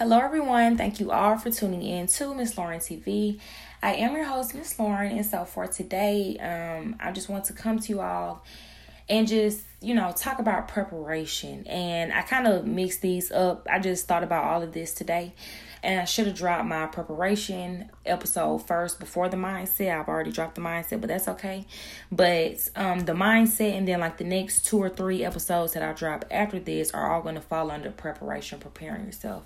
Hello, everyone. Thank you all for tuning in to Miss Lauren TV. I am your host, Miss Lauren, and so for today, um, I just want to come to you all and just you know talk about preparation. And I kind of mixed these up. I just thought about all of this today, and I should have dropped my preparation episode first before the mindset. I've already dropped the mindset, but that's okay. But um the mindset and then like the next two or three episodes that I drop after this are all going to fall under preparation, preparing yourself.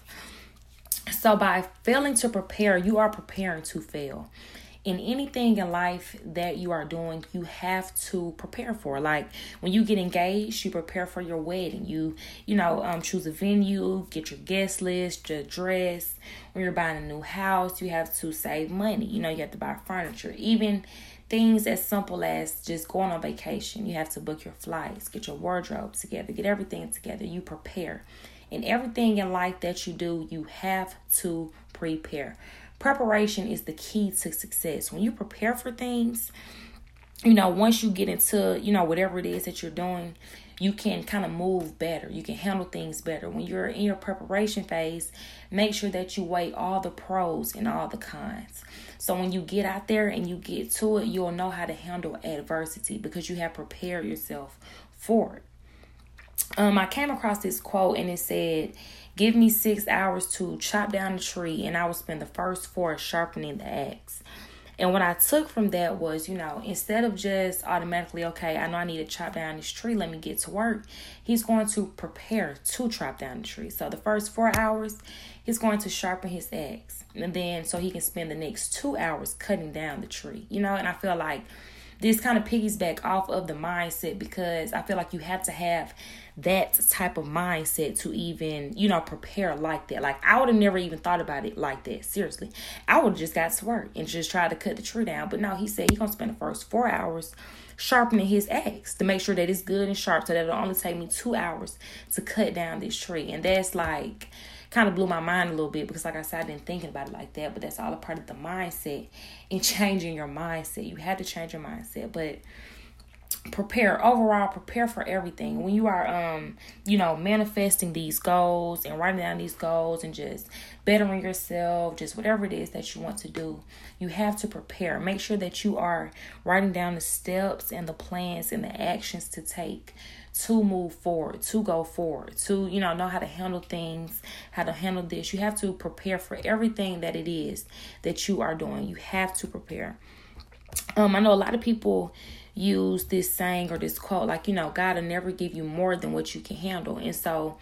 So by failing to prepare, you are preparing to fail in anything in life that you are doing, you have to prepare for. Like when you get engaged, you prepare for your wedding. You, you know, um, choose a venue, get your guest list, your dress. When you're buying a new house, you have to save money. You know, you have to buy furniture. Even things as simple as just going on vacation, you have to book your flights, get your wardrobe together, get everything together. You prepare. In everything in life that you do, you have to prepare. Preparation is the key to success. When you prepare for things, you know, once you get into, you know, whatever it is that you're doing, you can kind of move better. You can handle things better. When you're in your preparation phase, make sure that you weigh all the pros and all the cons. So when you get out there and you get to it, you'll know how to handle adversity because you have prepared yourself for it. Um, I came across this quote and it said, Give me six hours to chop down the tree, and I will spend the first four sharpening the axe. And what I took from that was, you know, instead of just automatically, okay, I know I need to chop down this tree, let me get to work, he's going to prepare to chop down the tree. So the first four hours, he's going to sharpen his axe. And then so he can spend the next two hours cutting down the tree, you know, and I feel like this kind of piggyback off of the mindset because I feel like you have to have that type of mindset to even, you know, prepare like that. Like I would have never even thought about it like that. Seriously. I would have just got to work and just tried to cut the tree down. But no, he said he's gonna spend the first four hours sharpening his axe to make sure that it's good and sharp so that it'll only take me two hours to cut down this tree. And that's like kind of blew my mind a little bit because like I said, I didn't think about it like that. But that's all a part of the mindset and changing your mindset. You have to change your mindset. But prepare overall prepare for everything. When you are um you know manifesting these goals and writing down these goals and just bettering yourself just whatever it is that you want to do you have to prepare. Make sure that you are writing down the steps and the plans and the actions to take to move forward to go forward to you know know how to handle things how to handle this. You have to prepare for everything that it is that you are doing. You have to prepare. Um i know a lot of people use this saying or this quote like, you know, God will never give you more than what you can handle. And so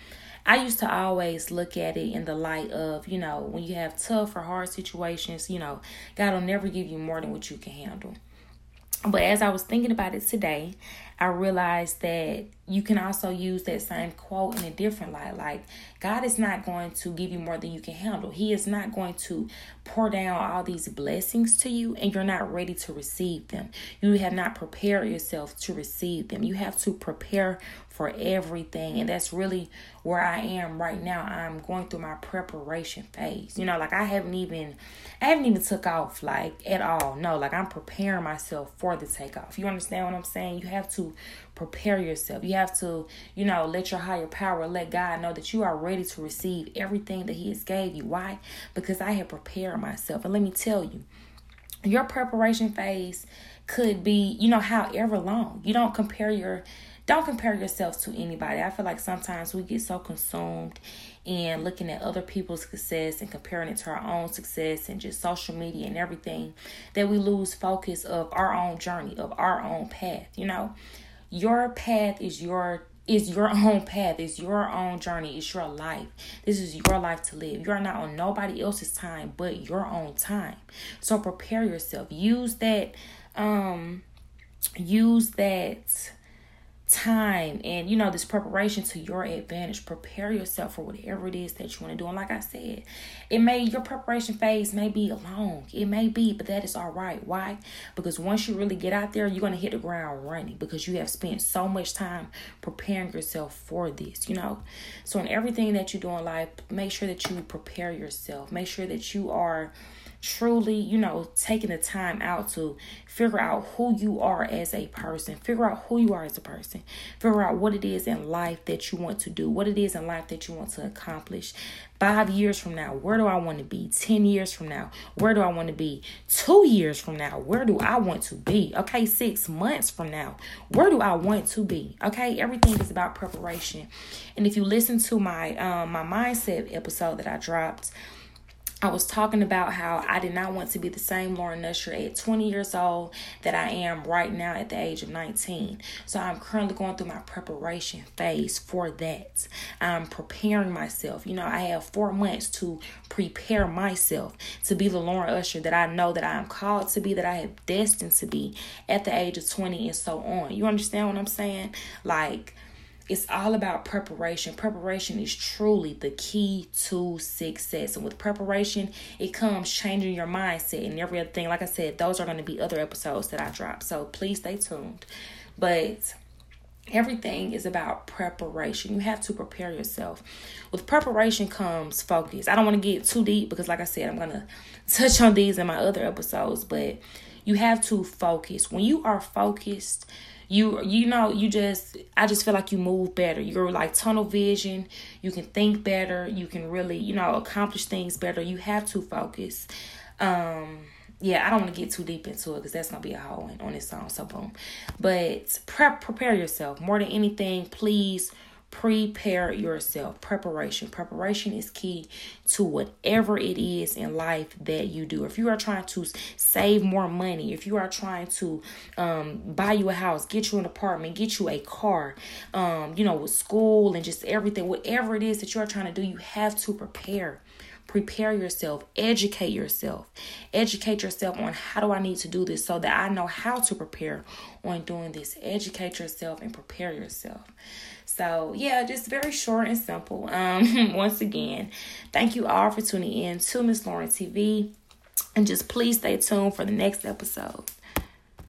I used to always look at it in the light of, you know, when you have tough or hard situations, you know, God will never give you more than what you can handle. But as I was thinking about it today, I realized that you can also use that same quote in a different light. Like, God is not going to give you more than you can handle. He is not going to pour down all these blessings to you and you're not ready to receive them. You have not prepared yourself to receive them. You have to prepare for everything. And that's really where I am right now. I'm going through my preparation phase. You know, like I haven't even I haven't even took off like at all. No, like I'm preparing myself for the takeoff. You understand what I'm saying? You have to prepare yourself. You have to, you know, let your higher power, let God know that you are ready to receive everything that He has gave you. Why? Because I have prepared myself. And let me tell you, your preparation phase could be, you know, however long. You don't compare your don't compare yourself to anybody. I feel like sometimes we get so consumed in looking at other people's success and comparing it to our own success and just social media and everything that we lose focus of our own journey, of our own path, you know your path is your is your own path, it's your own journey, it's your life. This is your life to live. You're not on nobody else's time but your own time. So prepare yourself. Use that um use that time and you know this preparation to your advantage. Prepare yourself for whatever it is that you want to do. And like i said it may your preparation phase may be long. It may be but that is all right why? Because once you really get out there you're going to hit the ground running because you have spent so much time preparing yourself for this you know? So in everything that you do in life make sure that you prepare yourself. Make sure that you are truly, you know, taking the time out to figure out who you are as a person, figure out who you are as a person, figure out what it is in life that you want to do, what it is in life that you want to accomplish. Five years from now, where do I want to be? 10 years from now, where do I want to be? Two years from now, where do I want to be? Okay, six months from now, where do I want to be? Okay, everything is about preparation. And if you listen to my um my mindset episode that I dropped, I was talking about how I did not want to be the same Lauren Usher at 20 years old that I am right now at the age of 19. So I'm currently going through my preparation phase for that. I'm preparing myself. You know, I have four months to prepare myself to be the Lauren Usher that I know that I am called to be, that I have destined to be at the age of 20 and so on. You understand what I'm saying? Like, it's all about preparation. Preparation is truly the key to success. And with preparation, it comes changing your mindset and every other thing. Like I said, those are going to be other episodes that I drop. So please stay tuned. But everything is about preparation. You have to prepare yourself. With preparation comes focus. I don't want to get too deep because, like I said, I'm going to touch on these in my other episodes. But you have to focus. When you are focused, you you know you just i just feel like you move better. You're like tunnel vision you can think better you can really you know accomplish things better. You have to focus. Um yeah i don't want to get too deep into it because that's gonna be a whole one on its own so boom. But prep prepare yourself. More than anything please prepare yourself. Preparation. Preparation is key to whatever it is in life that you do. If you are trying to save more money if you are trying to um, buy you a house get you an apartment get you a car um, you know with school and just everything whatever it is that you are trying to do you have to prepare prepare yourself educate yourself educate yourself on how do i need to do this so that i know how to prepare on doing this educate yourself and prepare yourself so yeah, just very short and simple. Um, once again, thank you all for tuning in to Miss Lauren TV. And just please stay tuned for the next episode.